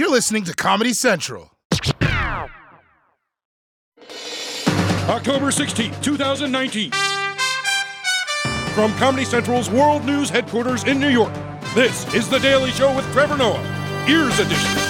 You're listening to Comedy Central. October 16th, 2019. From Comedy Central's World News headquarters in New York, this is The Daily Show with Trevor Noah, Ears Edition.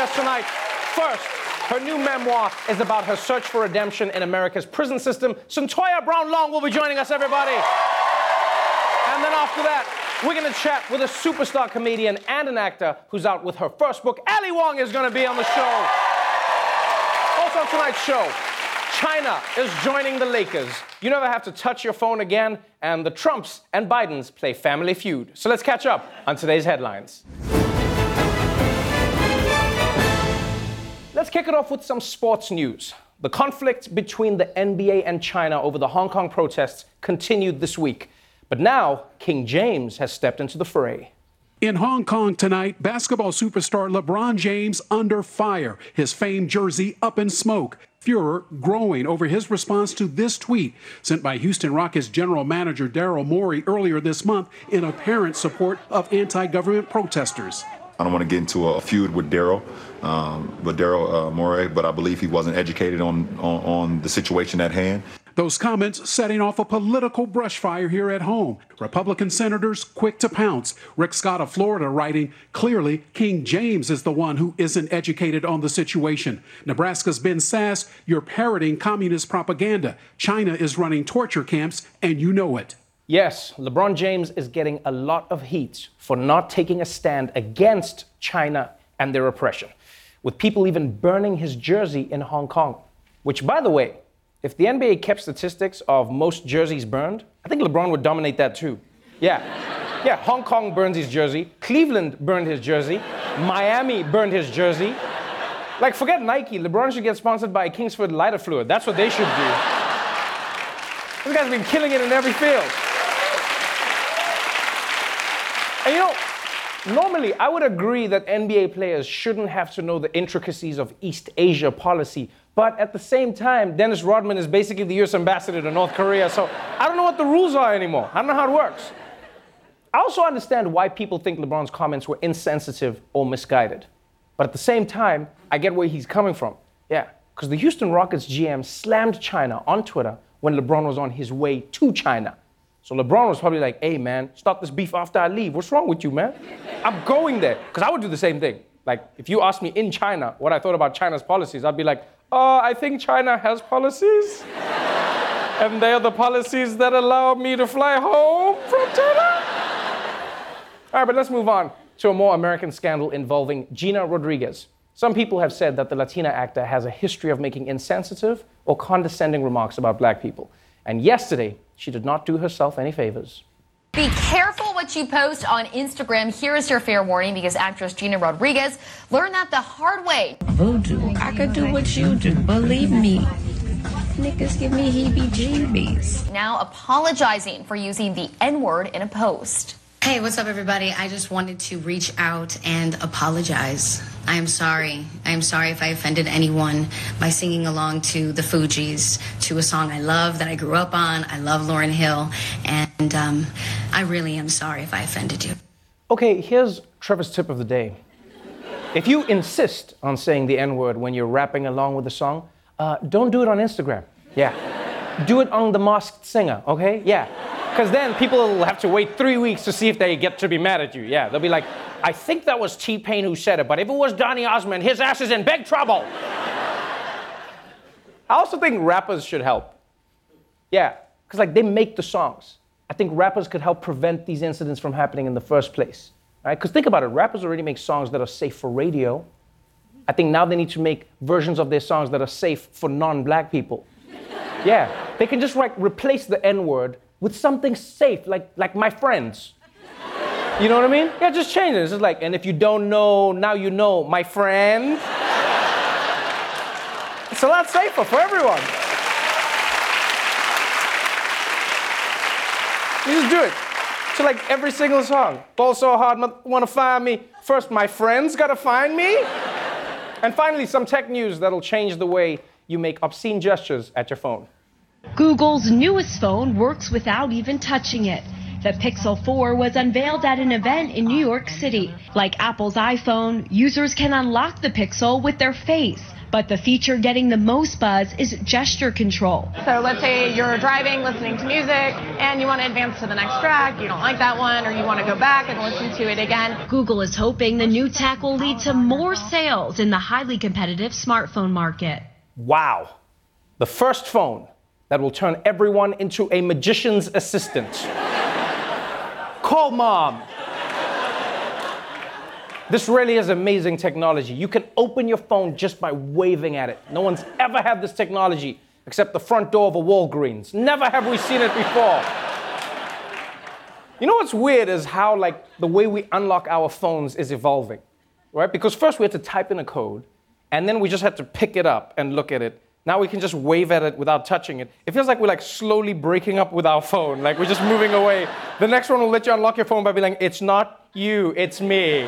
Us tonight. First, her new memoir is about her search for redemption in America's prison system. Cyntoia Brown Long will be joining us, everybody. And then after that, we're to chat with a superstar comedian and an actor who's out with her first book. Ali Wong is to be on the show. Also, on tonight's show, China is joining the Lakers. You never have to touch your phone again, and the Trumps and Bidens play Family Feud. So let's catch up on today's headlines. Let's kick it off with some sports news. The conflict between the NBA and China over the Hong Kong protests continued this week. But now, King James has stepped into the fray. In Hong Kong tonight, basketball superstar LeBron James under fire, his famed jersey up in smoke. Furor growing over his response to this tweet sent by Houston Rockets general manager Daryl Morey earlier this month in apparent support of anti government protesters. I don't want to get into a feud with Daryl, um, with Daryl uh, Morey, but I believe he wasn't educated on, on on the situation at hand. Those comments setting off a political brushfire here at home. Republican senators quick to pounce. Rick Scott of Florida writing, clearly, King James is the one who isn't educated on the situation. Nebraska's Ben Sasse, you're parroting communist propaganda. China is running torture camps, and you know it. Yes, LeBron James is getting a lot of heat for not taking a stand against China and their oppression, with people even burning his jersey in Hong Kong. Which, by the way, if the NBA kept statistics of most jerseys burned, I think LeBron would dominate that too. Yeah. Yeah, Hong Kong burns his jersey, Cleveland burned his jersey, Miami burned his jersey. Like, forget Nike, LeBron should get sponsored by Kingsford lighter fluid. That's what they should do. This guy's been killing it in every field. And you know, normally I would agree that NBA players shouldn't have to know the intricacies of East Asia policy. But at the same time, Dennis Rodman is basically the US ambassador to North Korea, so I don't know what the rules are anymore. I don't know how it works. I also understand why people think LeBron's comments were insensitive or misguided. But at the same time, I get where he's coming from. Yeah, because the Houston Rockets GM slammed China on Twitter when LeBron was on his way to China. So LeBron was probably like, hey man, stop this beef after I leave. What's wrong with you, man? I'm going there. Because I would do the same thing. Like, if you asked me in China what I thought about China's policies, I'd be like, uh, I think China has policies. and they're the policies that allow me to fly home from China. All right, but let's move on to a more American scandal involving Gina Rodriguez. Some people have said that the Latina actor has a history of making insensitive or condescending remarks about black people. And yesterday, she did not do herself any favors. Be careful what you post on Instagram. Here is your fair warning because actress Gina Rodriguez learned that the hard way. Voodoo. I could do what you do. Believe me. Niggas give me heebie jeebies. Now apologizing for using the N word in a post. Hey, what's up, everybody? I just wanted to reach out and apologize. I am sorry. I am sorry if I offended anyone by singing along to the Fugees, to a song I love that I grew up on. I love Lauryn Hill, and um, I really am sorry if I offended you. Okay, here's Trevor's tip of the day. If you insist on saying the N word when you're rapping along with the song, uh, don't do it on Instagram. Yeah. do it on The Masked Singer, okay? Yeah. Because then people will have to wait three weeks to see if they get to be mad at you. Yeah, they'll be like, I think that was T Pain who said it, but if it was Donny Osmond, his ass is in big trouble. I also think rappers should help. Yeah, because like they make the songs. I think rappers could help prevent these incidents from happening in the first place. Right? Because think about it, rappers already make songs that are safe for radio. I think now they need to make versions of their songs that are safe for non-black people. Yeah, they can just like replace the N-word with something safe, like like my friends. You know what I mean? Yeah, just change it. It's just like, and if you don't know, now you know, my friend. It's a lot safer for everyone. You just do it. To like every single song. Ball so hard, wanna find me. First, my friends gotta find me. And finally, some tech news that'll change the way you make obscene gestures at your phone. Google's newest phone works without even touching it. The Pixel 4 was unveiled at an event in New York City. Like Apple's iPhone, users can unlock the Pixel with their face. But the feature getting the most buzz is gesture control. So let's say you're driving, listening to music, and you want to advance to the next track. You don't like that one, or you want to go back and listen to it again. Google is hoping the new tech will lead to more sales in the highly competitive smartphone market. Wow. The first phone that will turn everyone into a magician's assistant. Call mom. This really is amazing technology. You can open your phone just by waving at it. No one's ever had this technology except the front door of a Walgreens. Never have we seen it before. You know what's weird is how like the way we unlock our phones is evolving. Right? Because first we had to type in a code and then we just had to pick it up and look at it now we can just wave at it without touching it. It feels like we're like slowly breaking up with our phone. Like we're just moving away. The next one will let you unlock your phone by being like, it's not you, it's me.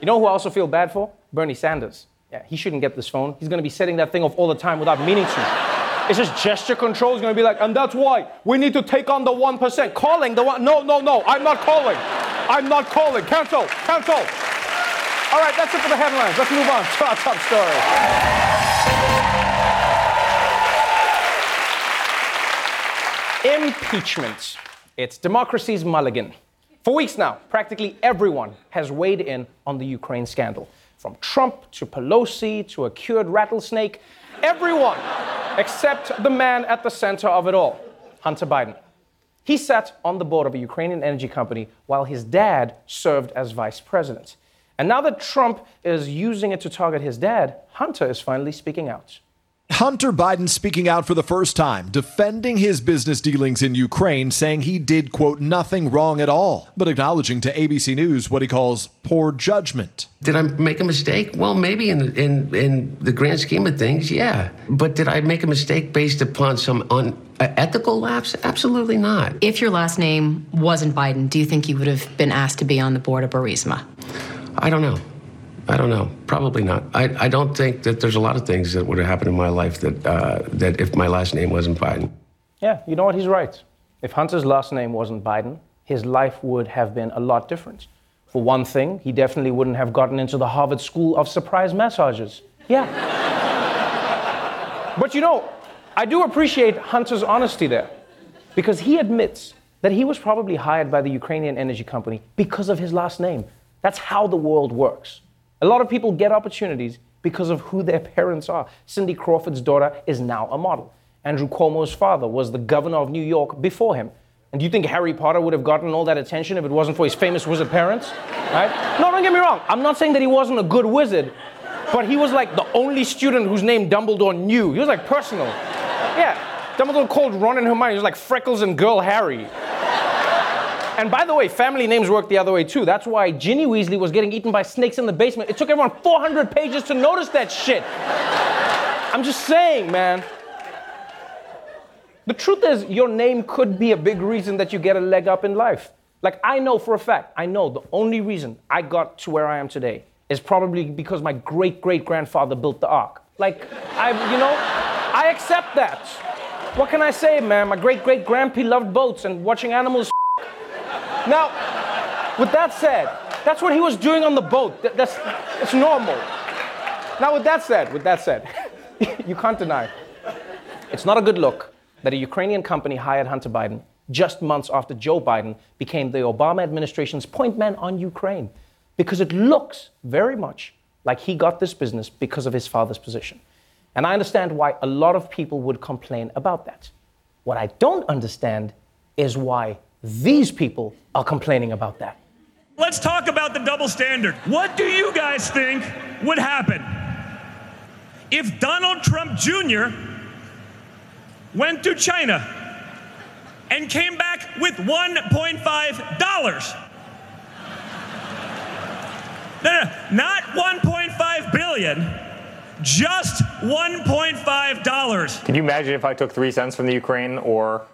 you know who I also feel bad for? Bernie Sanders. Yeah, he shouldn't get this phone. He's gonna be setting that thing off all the time without meaning to. It's just gesture control. He's gonna be like, and that's why we need to take on the 1%. Calling the one, no, no, no, I'm not calling. I'm not calling. Cancel, cancel. All right, that's it for the headlines. Let's move on to our top story. Impeachment. It's democracy's mulligan. For weeks now, practically everyone has weighed in on the Ukraine scandal. From Trump to Pelosi to a cured rattlesnake, everyone except the man at the center of it all, Hunter Biden. He sat on the board of a Ukrainian energy company while his dad served as vice president. And now that Trump is using it to target his dad, Hunter is finally speaking out. Hunter Biden speaking out for the first time, defending his business dealings in Ukraine, saying he did, quote, nothing wrong at all, but acknowledging to ABC News what he calls poor judgment. Did I make a mistake? Well, maybe in, in, in the grand scheme of things, yeah. But did I make a mistake based upon some unethical uh, lapse? Absolutely not. If your last name wasn't Biden, do you think you would have been asked to be on the board of Burisma? I don't know. I don't know. Probably not. I, I don't think that there's a lot of things that would have happened in my life that uh, that if my last name wasn't Biden. Yeah, you know what? He's right. If Hunter's last name wasn't Biden, his life would have been a lot different. For one thing, he definitely wouldn't have gotten into the Harvard School of Surprise Massages. Yeah. but you know, I do appreciate Hunter's honesty there because he admits that he was probably hired by the Ukrainian energy company because of his last name. That's how the world works. A lot of people get opportunities because of who their parents are. Cindy Crawford's daughter is now a model. Andrew Cuomo's father was the governor of New York before him. And do you think Harry Potter would have gotten all that attention if it wasn't for his famous wizard parents? Right? No, don't get me wrong. I'm not saying that he wasn't a good wizard, but he was like the only student whose name Dumbledore knew. He was like personal. Yeah. Dumbledore called Ron and Hermione. He was like Freckles and Girl Harry. And by the way, family names work the other way too. That's why Ginny Weasley was getting eaten by snakes in the basement. It took everyone 400 pages to notice that shit. I'm just saying, man. The truth is, your name could be a big reason that you get a leg up in life. Like, I know for a fact, I know the only reason I got to where I am today is probably because my great great grandfather built the ark. Like, I, you know, I accept that. What can I say, man? My great great grandpa loved boats and watching animals now, with that said, that's what he was doing on the boat. That, that's it's normal. Now, with that said, with that said, you can't deny it's not a good look that a Ukrainian company hired Hunter Biden just months after Joe Biden became the Obama administration's point man on Ukraine, because it looks very much like he got this business because of his father's position. And I understand why a lot of people would complain about that. What I don't understand is why these people are complaining about that. Let's talk about the double standard. What do you guys think would happen if Donald Trump Jr. went to China and came back with $1.5? No, no, not 1.5 billion, just $1.5. Can you imagine if I took three cents from the Ukraine or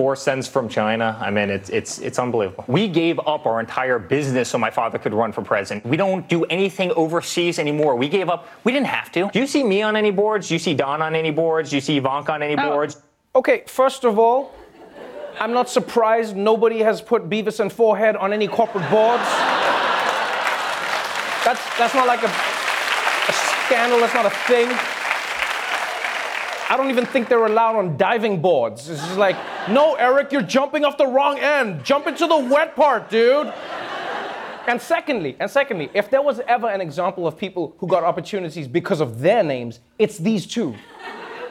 Four cents from China. I mean, it's it's it's unbelievable. We gave up our entire business so my father could run for president. We don't do anything overseas anymore. We gave up. We didn't have to. Do you see me on any boards? Do you see Don on any boards? Do you see Ivanka on any Oh. boards? Okay, first of all, I'm not surprised nobody has put Beavis and Forehead on any corporate boards. That's that's not like a, a scandal. That's not a thing. I don't even think they're allowed on diving boards. It's just like, no, Eric, you're jumping off the wrong end. Jump into the wet part, dude. And secondly, and secondly, if there was ever an example of people who got opportunities because of their names, it's these two.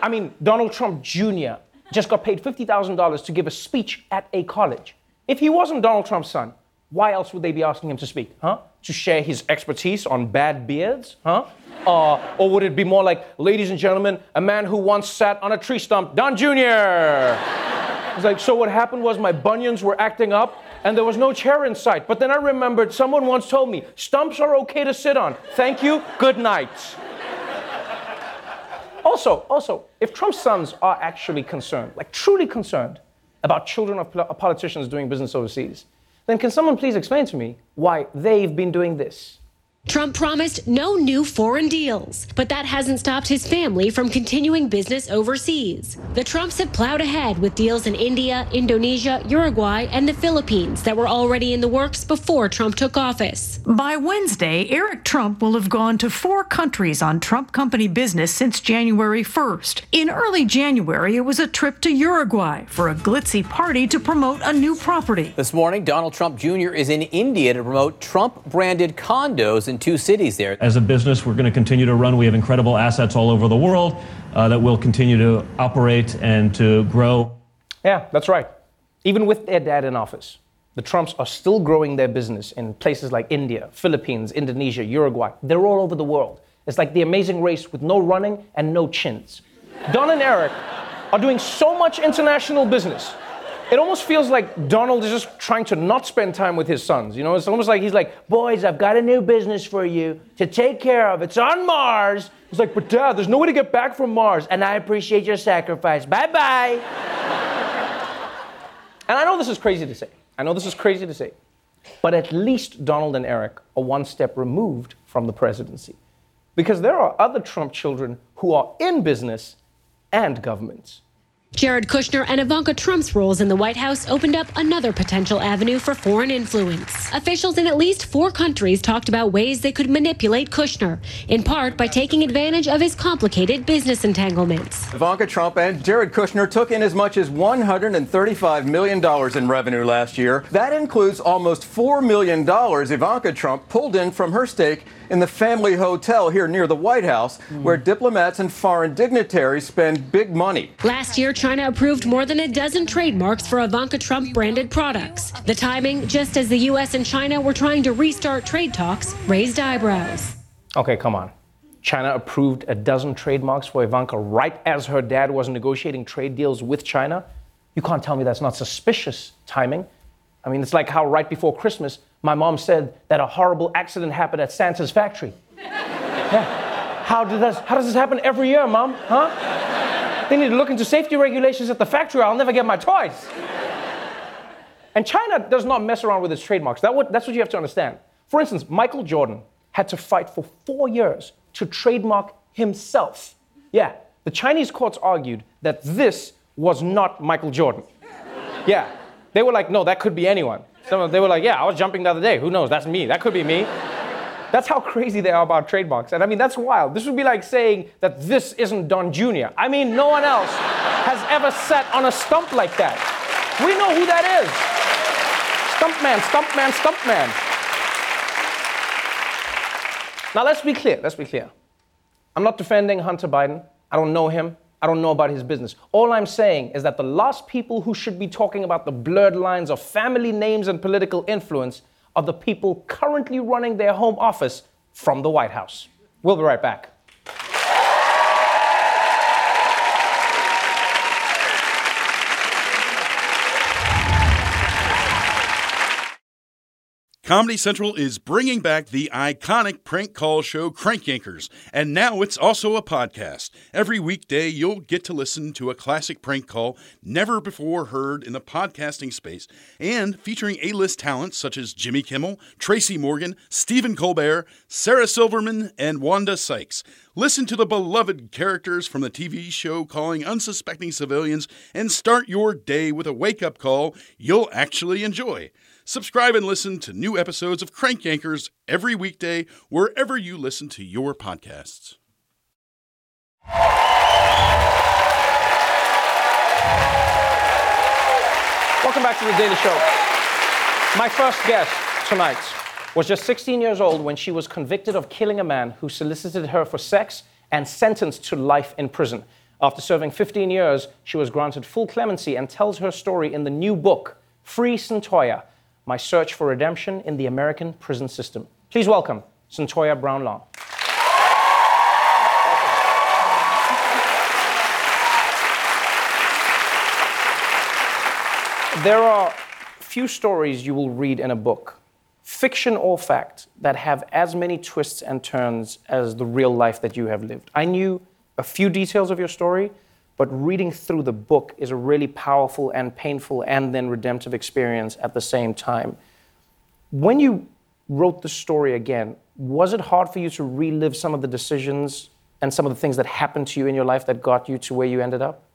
I mean, Donald Trump Jr. just got paid $50,000 to give a speech at a college. If he wasn't Donald Trump's son, why else would they be asking him to speak? Huh? To share his expertise on bad beards? Huh? Uh, or would it be more like, ladies and gentlemen, a man who once sat on a tree stump, Don Jr. Like, so what happened was my bunions were acting up and there was no chair in sight. But then I remembered someone once told me, stumps are okay to sit on. Thank you, good night. Also, also, if Trump's sons are actually concerned, like truly concerned, about children of politicians doing business overseas, then can someone please explain to me why they've been doing this? Trump promised no new foreign deals, but that hasn't stopped his family from continuing business overseas. The Trumps have plowed ahead with deals in India, Indonesia, Uruguay, and the Philippines that were already in the works before Trump took office. By Wednesday, Eric Trump will have gone to four countries on Trump company business since January 1st. In early January, it was a trip to Uruguay for a glitzy party to promote a new property. This morning, Donald Trump Jr. is in India to promote Trump branded condos in two cities there. As a business, we're going to continue to run. We have incredible assets all over the world uh, that will continue to operate and to grow. Yeah, that's right. Even with their dad in office, the Trumps are still growing their business in places like India, Philippines, Indonesia, Uruguay. They're all over the world. It's like the amazing race with no running and no chins. Don and Eric are doing so much international business. It almost feels like Donald is just trying to not spend time with his sons. You know, it's almost like he's like, boys, I've got a new business for you to take care of. It's on Mars. He's like, but dad, there's no way to get back from Mars. And I appreciate your sacrifice. Bye bye. and I know this is crazy to say. I know this is crazy to say. But at least Donald and Eric are one step removed from the presidency. Because there are other Trump children who are in business and governments. Jared Kushner and Ivanka Trump's roles in the White House opened up another potential avenue for foreign influence. Officials in at least four countries talked about ways they could manipulate Kushner, in part by taking advantage of his complicated business entanglements. Ivanka Trump and Jared Kushner took in as much as $135 million in revenue last year. That includes almost $4 million Ivanka Trump pulled in from her stake in the family hotel here near the White House, hmm. where diplomats and foreign dignitaries spend big money. Last year, China approved more than a dozen trademarks for Ivanka Trump branded products. The timing, just as the U.S. and China were trying to restart trade talks, raised eyebrows. Okay, come on. China approved a dozen trademarks for Ivanka right as her dad was negotiating trade deals with China. You can't tell me that's not suspicious timing. I mean, it's like how right before Christmas, my mom said that a horrible accident happened at Santa's factory. Yeah. How, did this, how does this happen every year, mom? Huh? They need to look into safety regulations at the factory. I'll never get my toys. And China does not mess around with its trademarks. That that's what you have to understand. For instance, Michael Jordan had to fight for four years to trademark himself. Yeah, the Chinese courts argued that this was not Michael Jordan. Yeah, they were like, no, that could be anyone. Some of, they were like, yeah, I was jumping the other day. Who knows? That's me. That could be me. That's how crazy they are about trademarks. And I mean, that's wild. This would be like saying that this isn't Don Jr. I mean, no one else has ever sat on a stump like that. We know who that is. Stumpman, Stumpman, Stumpman. Now, let's be clear. Let's be clear. I'm not defending Hunter Biden. I don't know him. I don't know about his business. All I'm saying is that the last people who should be talking about the blurred lines of family names and political influence are the people currently running their home office from the White House. We'll be right back. Comedy Central is bringing back the iconic prank call show Crank Yankers, and now it's also a podcast. Every weekday, you'll get to listen to a classic prank call never before heard in the podcasting space, and featuring A list talents such as Jimmy Kimmel, Tracy Morgan, Stephen Colbert, Sarah Silverman, and Wanda Sykes. Listen to the beloved characters from the TV show calling unsuspecting civilians and start your day with a wake up call you'll actually enjoy. Subscribe and listen to new episodes of Crank Yankers every weekday wherever you listen to your podcasts. Welcome back to the Daily Show. My first guest tonight was just 16 years old when she was convicted of killing a man who solicited her for sex and sentenced to life in prison. After serving 15 years, she was granted full clemency and tells her story in the new book, Free Cyntoia My Search for Redemption in the American Prison System. Please welcome Cyntoia Brown Long. There are few stories you will read in a book, fiction or fact, that have as many twists and turns as the real life that you have lived. I knew a few details of your story, but reading through the book is a really powerful and painful and then redemptive experience at the same time. When you wrote the story again, was it hard for you to relive some of the decisions and some of the things that happened to you in your life that got you to where you ended up?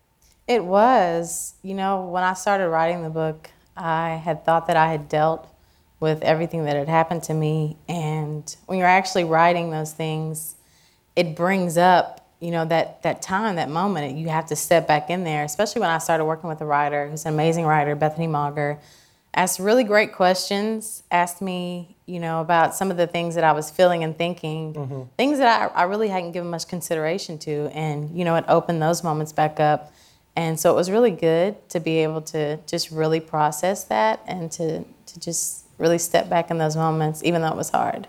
It was. You know, when I started writing the book, I had thought that I had dealt with everything that had happened to me. And when you're actually writing those things, it brings up, you know, that, that time, that moment. You have to step back in there, especially when I started working with a writer who's an amazing writer, Bethany Mauger. Asked really great questions, asked me, you know, about some of the things that I was feeling and thinking, mm-hmm. things that I, I really hadn't given much consideration to. And, you know, it opened those moments back up. And so it was really good to be able to just really process that and to, to just really step back in those moments, even though it was hard.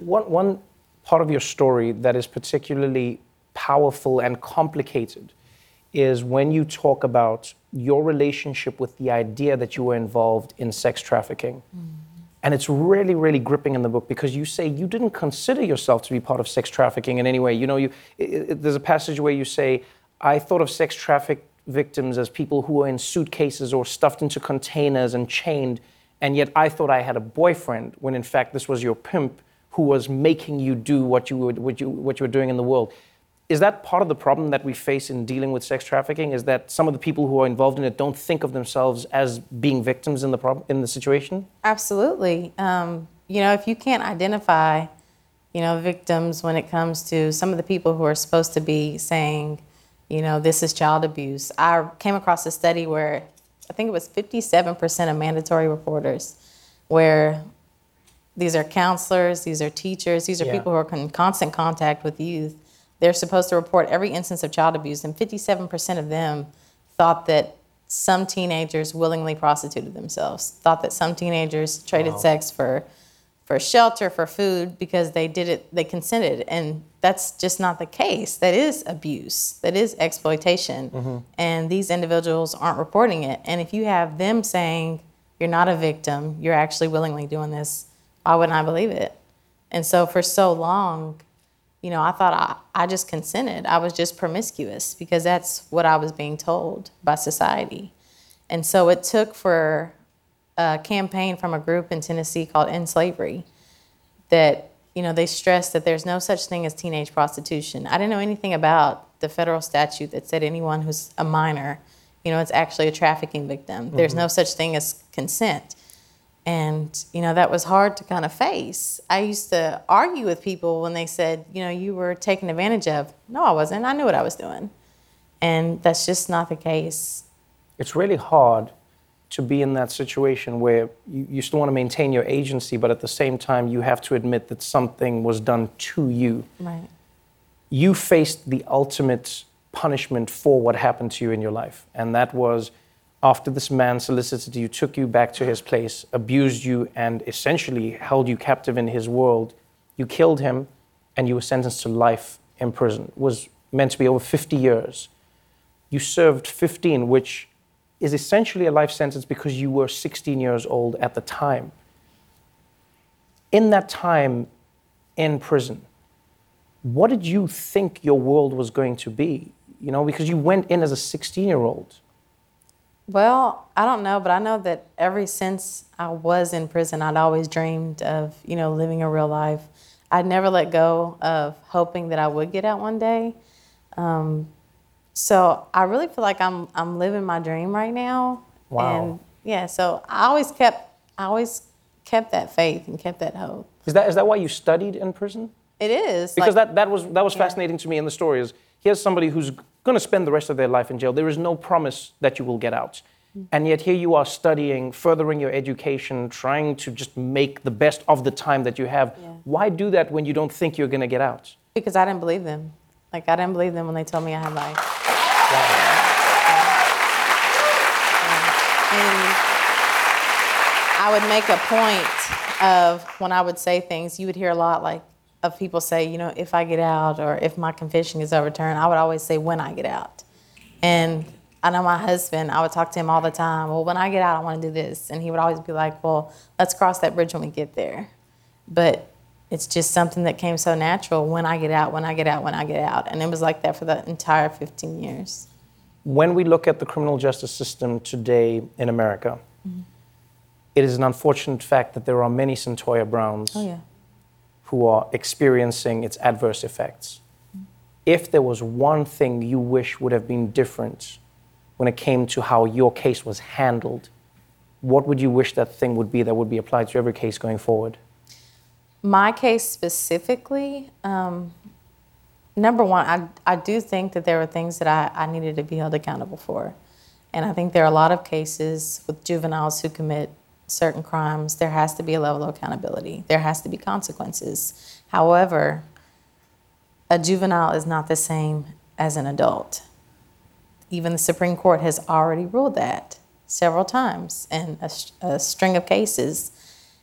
One, one part of your story that is particularly powerful and complicated is when you talk about your relationship with the idea that you were involved in sex trafficking. Mm-hmm. And it's really, really gripping in the book because you say you didn't consider yourself to be part of sex trafficking in any way. You know, you, i i there's a passage where you say, I thought of sex traffic victims as people who were in suitcases or stuffed into containers and chained, and yet I thought I had a boyfriend when in fact this was your pimp who was making you do what you, would, what you, what you were doing in the world. Is that part of the problem that we face in dealing with sex trafficking? Is that some of the people who are involved in it don't think of themselves as being victims in the, prob- in the situation? Absolutely. Um, you know, if you can't identify, you know, victims when it comes to some of the people who are supposed to be saying, you know, this is child abuse. I came across a study where I think it was 57% of mandatory reporters, where these are counselors, these are teachers, these are Yeah. people who are in constant contact with youth. They're supposed to report every instance of child abuse, and 57% of them thought that some teenagers willingly prostituted themselves, thought that some teenagers traded Wow. sex for for shelter, for food, because they did it, they consented. And that's just not the case. That is abuse, that is exploitation. Mm-hmm. And these individuals aren't reporting it. And if you have them saying, you're not a victim, you're actually willingly doing this, why wouldn't I believe it? And so for so long, you know, I thought I, I just consented. I was just promiscuous because that's what I was being told by society. And so it took for a campaign from a group in Tennessee called End Slavery that, you know, they stressed that there's no such thing as teenage prostitution. I didn't know anything about the federal statute that said anyone who's a minor, you know, it's actually a trafficking victim. There's Mhm. no such thing as consent. And, you know, that was hard to kind of face. I used to argue with people when they said, you know, you were taken advantage of. No, I wasn't. I knew what I was doing. And that's just not the case. It's really hard to be in that situation where you, you still want to maintain your agency, but at the same time, you have to admit that something was done to you. Right. You faced the ultimate punishment for what happened to you in your life, and that was after this man solicited you, took you back to his place, abused you, and essentially held you captive in his world. You killed him, and you were sentenced to life in prison. It was meant to be over 50 years. You served 15, which is essentially a life sentence because you were 16 years old at the time. In that time in prison, what did you think your world was going to be? You know, because you went in as a 16 year old. Well, I don't know, but I know that ever since I was in prison, I'd always dreamed of, you know, living a real life. I'd never let go of hoping that I would get out one day. Um, so I really feel like I'm I'm living my dream right now. Wow. And yeah, so I always kept I always kept that faith and kept that hope. Is that, is that why you studied in prison? It is Because like- that, that was, that was fascinating to me in the story is here's somebody who's going to spend the rest of their life in jail. There is no promise that you will get out. Mm. And yet here you are studying, furthering your education, trying to just make the best of the time that you have. Why do that when you don't think you're going to get out? because I didn't believe them. Like I didn't believe them when they told me I had life. And I would make a point of when I would say things, you would hear a lot like of people say, you know, if I get out or if my conviction is overturned, I would always say when I get out. And I know my husband, I would talk to him all the time, well, when I get out, I want to do this. And he would always be like, well, let's cross that bridge when we get there. But it's just something that came so natural when I get out, when I get out, when I get out. And it was like that for the entire 15 years. When we look at the criminal justice system today in America, mm-hmm. it is an unfortunate fact that there are many Cyntoia Browns Oh, yeah. Who are experiencing its adverse effects. If there was one thing you wish would have been different when it came to how your case was handled, what would you wish that thing would be that would be applied to every case going forward? My case specifically, um, number one, I, I do think that there were things that I, I needed to be held accountable for. And I think there are a lot of cases with juveniles who commit certain crimes. There has to be a level of accountability, there has to be consequences. However, a juvenile is not the same as an adult. Even the Supreme Court has already ruled that several times in a string of cases.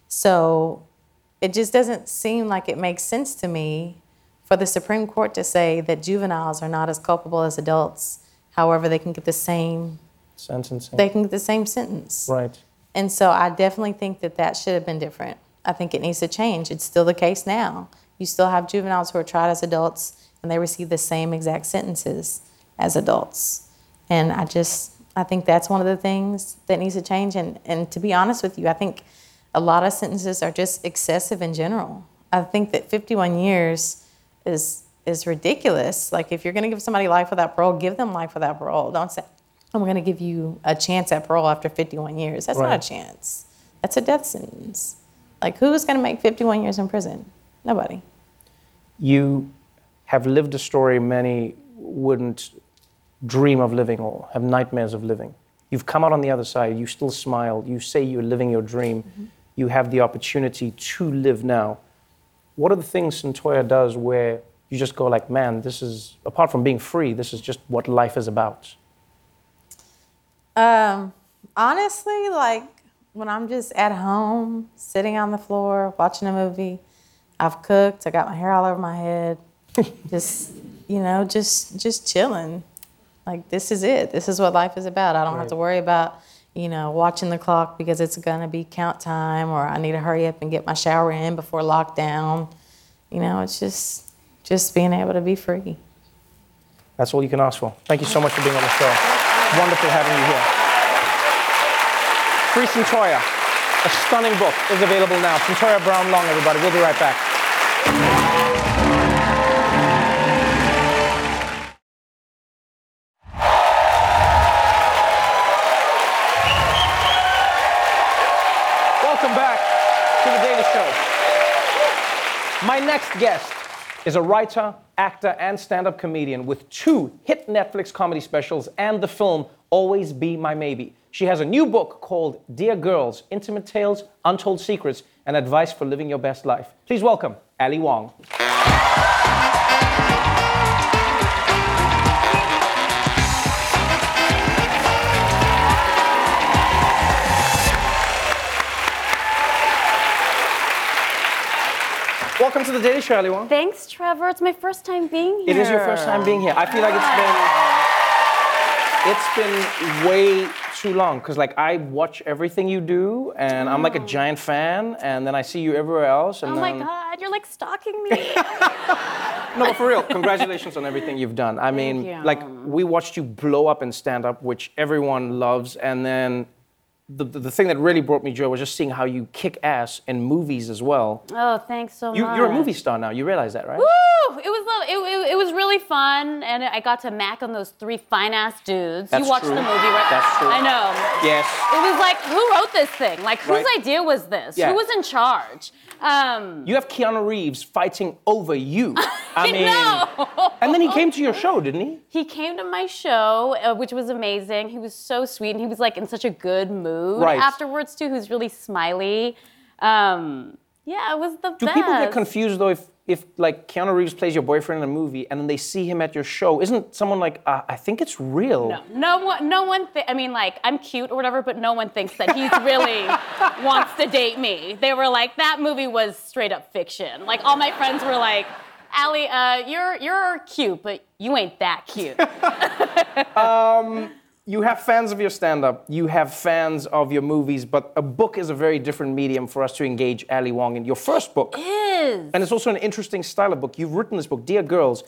So it just doesn't seem like it makes sense to me for the Supreme Court to say that juveniles are not as culpable as adults. However, they can get the same Sentencing. they can get the same sentence. Right. And so I definitely think that that should have been different. I think it needs to change. It's still the case now. You still have juveniles who are tried as adults and they receive the same exact sentences as adults. And I just, I think that's one of the things that needs to change. And, and to be honest with you, I think a lot of sentences are just excessive in general. I think that 51 years is is ridiculous. Like if you're going to give somebody life without parole, give them life without parole. Don't say I'm going to give you a chance at parole after 51 years. That's not a chance. That's a death sentence. Like who's going to make 51 years in prison? Nobody. You have lived a story many wouldn't dream of living or have nightmares of living. You've come out on the other side, you still smile, you say you're living your dream, mm-hmm. you have the opportunity to live now. What are the things Cyntoia does where you just go like, man, this is, apart from being free, this is just what life is about? Um, honestly, like when I'm just at home, sitting on the floor, watching a movie, I've cooked, I got my hair all over my head, just, you know, just just chilling. Like this is it. This is what life is about. I don't have to worry about, you know, watching the clock because it's gonna be count time or I need to hurry up and get my shower in before lockdown. You know, it's just just being able to be free. That's all you can ask for. Thank you so much for being on the show. Wonderful having you here. Free Cyntoia, a stunning book, is available now. Cyntoia Brown Long, everybody. We'll be right back. Welcome back to The Daily Show. My next guest is a writer, actor, and stand up comedian with two hit Netflix comedy specials and the film Always Be My Maybe. She has a new book called Dear Girls Intimate Tales, Untold Secrets, and Advice for Living Your Best Life. Please welcome Ali Wong. Welcome to the Daily Show, Ali Wong. Thanks, Trevor. It's my first time being here. It is your first time being here. I feel like it's been ah. It's been way too long because, like, I watch everything you do, and I'm like a oh. giant fan, and then I see you everywhere else, and Oh my then God, you're like stalking me. no, but for real, congratulations on everything you've done. I mean, like, we watched you blow up in stand up, which everyone loves, and then the, the, the thing that really brought me joy was just seeing how you kick ass in movies as well. oh, thanks so You, much. you're a movie star now, you realize that, right? Woo! It was it, it, it was really fun, and I got to mac on those three fine ass dudes. That's you watched true. the movie, right? That's true. I know. Yes. It was like, who wrote this thing? Like, whose Right. idea was this? Yeah. Who was in charge? Um, You have Keanu Reeves fighting over you. I mean, know. and then he came to your show, didn't he? He came to my show, uh, which was amazing. He was so sweet, and he was like in such a good mood Right. afterwards too. He was really smiley. Um, yeah, it was the Do best. Do people get confused though if, if like Keanu Reeves plays your boyfriend in a movie and then they see him at your show? Isn't someone like, uh, I think it's real? No, no one, no one. I mean, like I'm cute or whatever, but no one thinks that he's really wants to date me. They were like, that movie was straight up fiction. Like all my friends were like, Ali, uh, you're you're cute, but you ain't that cute. Um, you have fans of your stand-up, you have fans of your movies, but a book is a very different medium for us to engage Ali Wong in. Your first book, is. and it's also an interesting style of book. You've written this book, Dear Girls.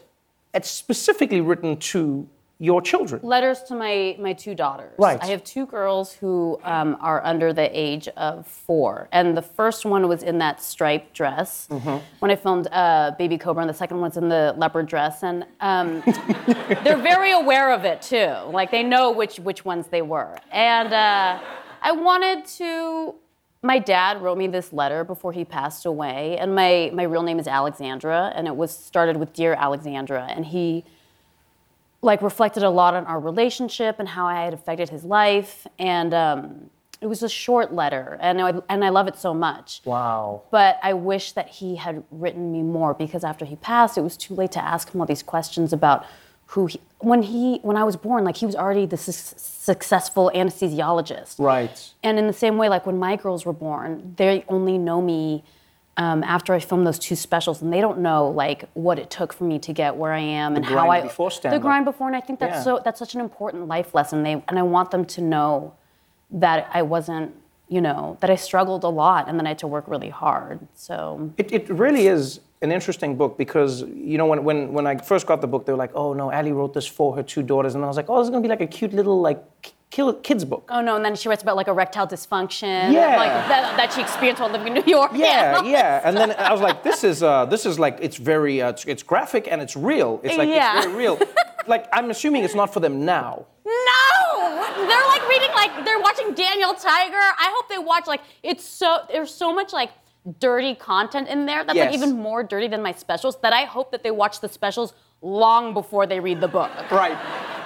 It's specifically written to your children. Letters to my my two daughters. Right. I have two girls who um, are under the age of four, and the first one was in that striped dress when I filmed uh, Baby Cobra, and the second one's in the leopard dress, and um, they're very aware of it too. Like they know which which ones they were, and uh, I wanted to. My dad wrote me this letter before he passed away, and my my real name is Alexandra, and it was started with Dear Alexandra, and he like reflected a lot on our relationship and how I had affected his life. And um, it was a short letter, and I, and I love it so much. Wow. But I wish that he had written me more because after he passed, it was too late to ask him all these questions about who he. When he when I was born, like he was already the su- successful anesthesiologist. Right. And in the same way, like when my girls were born, they only know me um, after I filmed those two specials, and they don't know like what it took for me to get where I am The and how I before the grind before. And I think that's Yeah. so that's such an important life lesson. They and I want them to know that I wasn't, you know, that I struggled a lot and then I had to work really hard. So It, it really is an interesting book because, you know, when, when, when I first got the book, they were like, oh no, Ali wrote this for her two daughters. And I was like, oh, this is going to be like a cute little, like, kids book. Oh no! And then she writes about like erectile dysfunction, Yeah. like that, that she experienced while living in New York. Yeah, yeah. And then I was like, this is, uh, this is like, it's very, uh, it's, it's graphic and it's real. It's like, Yeah. it's very real. like, I'm assuming it's not for them now. No, they're like reading like they're watching Daniel Tiger. I hope they watch like it's so there's so much like dirty content in there that's Yes. like even more dirty than my specials. That I hope that they watch the specials long before they read the book. Right.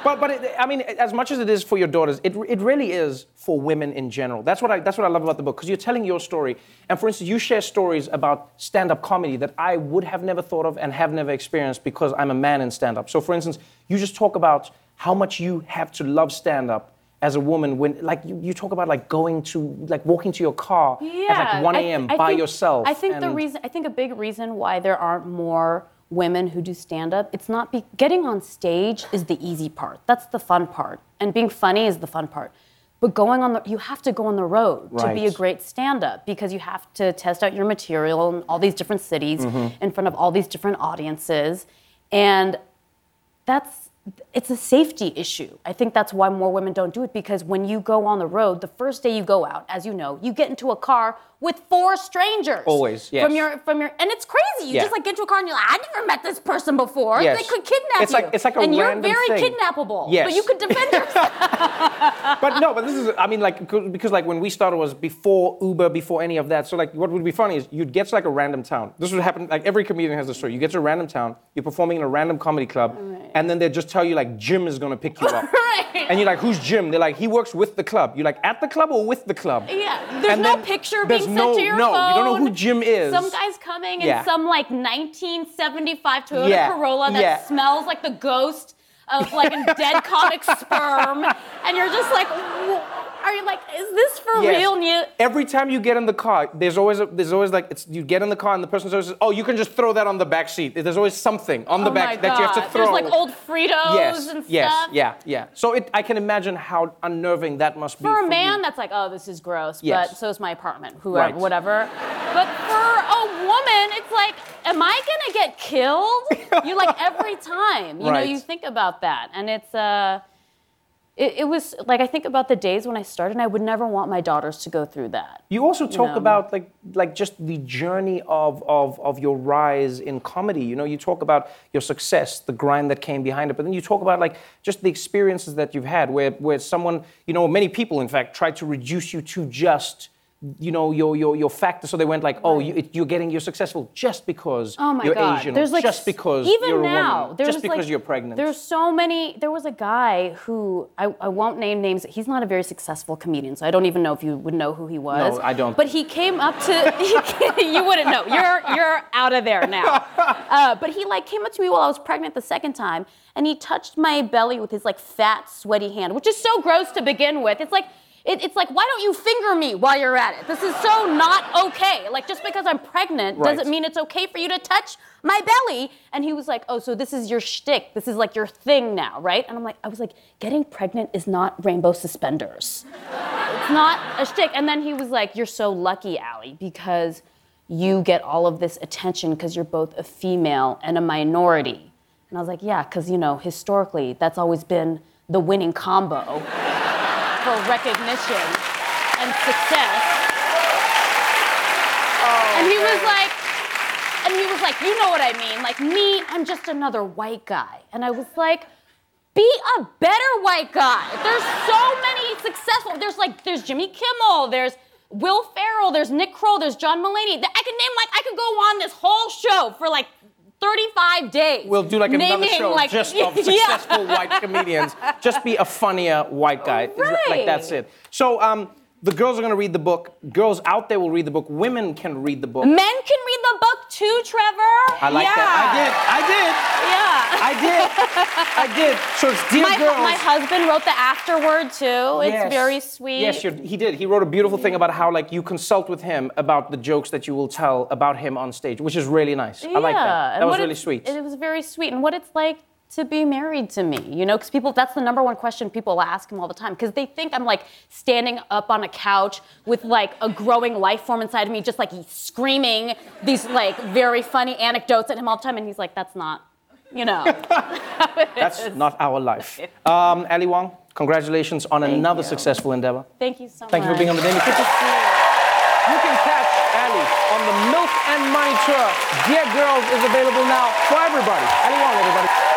But, but it, I mean, as much as it is for your daughters, it, it really is for women in general. That's what I, that's what I love about the book, because you're telling your story. And for instance, you share stories about stand up comedy that I would have never thought of and have never experienced because I'm a man in stand up. So, for instance, you just talk about how much you have to love stand up as a woman when, like, you, you talk about, like, going to, like, walking to your car at, like, 1 a.m. By think- yourself. I think the reason I think a big reason why there aren't more women who do stand up, it's not be, getting on stage is the easy part. That's the fun part. And being funny is the fun part. But going on the you have to go on the road to be a great stand up because you have to test out your material in all these different cities Mhm. in front of all these different audiences. And that's it's a safety issue. I think that's why more women don't do it because when you go on the road, the first day you go out, as you know, you get into a car with four strangers. Always, yes. From your from your and it's crazy. You Yeah. just like get into a car and you're like, I never met this person before. Yes. They could kidnap It's you. like- it's like a and you're very thing. kidnappable. Yes. But you could defend yourself. but no, but this is, I mean, like, because like when we started was before Uber, before any of that. So like, what would be funny is you'd get to like a random town. This would happen, like every comedian has a story. You get to a random town, you're performing in a random comedy club, right. and then they just tell you like Jim is gonna pick you up. right. And you're like, who's Jim? They're like, he works with the club. You're like, at the club or with the club? Yeah, there's And no picture there's no- to your no, phone. you don't know who Jim is. Some guy's coming in some like 1975 Toyota Yeah, Corolla that yeah. smells like the ghost of like a dead comic sperm, and you're just like, "Wh- are you like, is this for Yes. real? You, Every time you get in the car, there's always a, there's always like it's you get in the car and the person says, "Oh, you can just throw that on the back seat." There's always something on the oh back that you have to God. throw. There's like old Fritos yes, and yes, stuff. yeah, yeah. So it, I can imagine how unnerving that must be For a you. man, that's like, oh, this is gross. Yes. But so is my apartment, whoever, Right. whatever. But for a woman, it's like, am I gonna get killed? You like every time. You know, you think about that, and it's uh, it, it was like I think about the days when I started, and I would never want my daughters to go through that. You also talk know? about like like just the journey of, of of your rise in comedy. You know, you talk about your success, the grind that came behind it, but then you talk about like just the experiences that you've had where where someone, you know, many people in fact tried to reduce you to just you know your your your factor so they went like oh you, it, you're getting you're successful just because Oh my you're God. asian There's like just because even you're a woman there's just because like- you're pregnant There's so many. There was a guy who I, I won't name names. He's not a very successful comedian, so I don't even know if you would know who he was. No, I don't. But he came up to. you wouldn't know. You're you're out of there now. Uh, but he like came up to me while I was pregnant the second time, and he touched my belly with his like fat, sweaty hand, which is so gross to begin with. It's like. It, it's like, why don't you finger me while you're at it? This is so not okay. Like, just because I'm pregnant Right. doesn't mean it's okay for you to touch my belly. And he was like, oh, so this is your shtick. This is like your thing now, right? And I'm like, I was like, getting pregnant is not rainbow suspenders. it's not a shtick. And then he was like, you're so lucky, Ali, because you get all of this attention because you're both a female and a minority. And I was like, yeah, because, you know, historically, that's always been the winning combo for recognition and success. and he was like, and he was like, you know what I mean? Like me, I'm just another white guy. And I was like, be a better white guy. There's so many successful. There's like, there's Jimmy Kimmel. There's Will Ferrell. There's Nick Kroll. There's John Mulaney. I could name like I could go on this whole show for like 35 days. We'll do like another show like- just of Yeah. successful white comedians. Just be a funnier white guy. It's Like that's it. So um, the girls are gonna read the book. Girls out there will read the book. Women can read the book. Men can read the book too, Trevor. I like yeah. that. I did. I did. Yeah. I did. I did. So it's dear my, girls. my husband wrote the afterword too. It's Yes. very sweet. Yes, he did. He wrote a beautiful thing about how like you consult with him about the jokes that you will tell about him on stage, which is really nice. I like Yeah, that. and That was really it's- sweet. It was very sweet, and what it's like to be married to me, you know, because people—that's the number one question people ask him all the time, because they think I'm like standing up on a couch with like a growing life form inside of me, just like screaming these like very funny anecdotes at him all the time, and he's like, "That's not." You know, That's not our life. Um, Ali Wong, congratulations on another successful endeavor. Thank you so much. Thank you for being on the Daily Good to see you. You can catch Ali on the Milk and Money Tour. Dear Girls is available now for everybody. Ali Wong, everybody.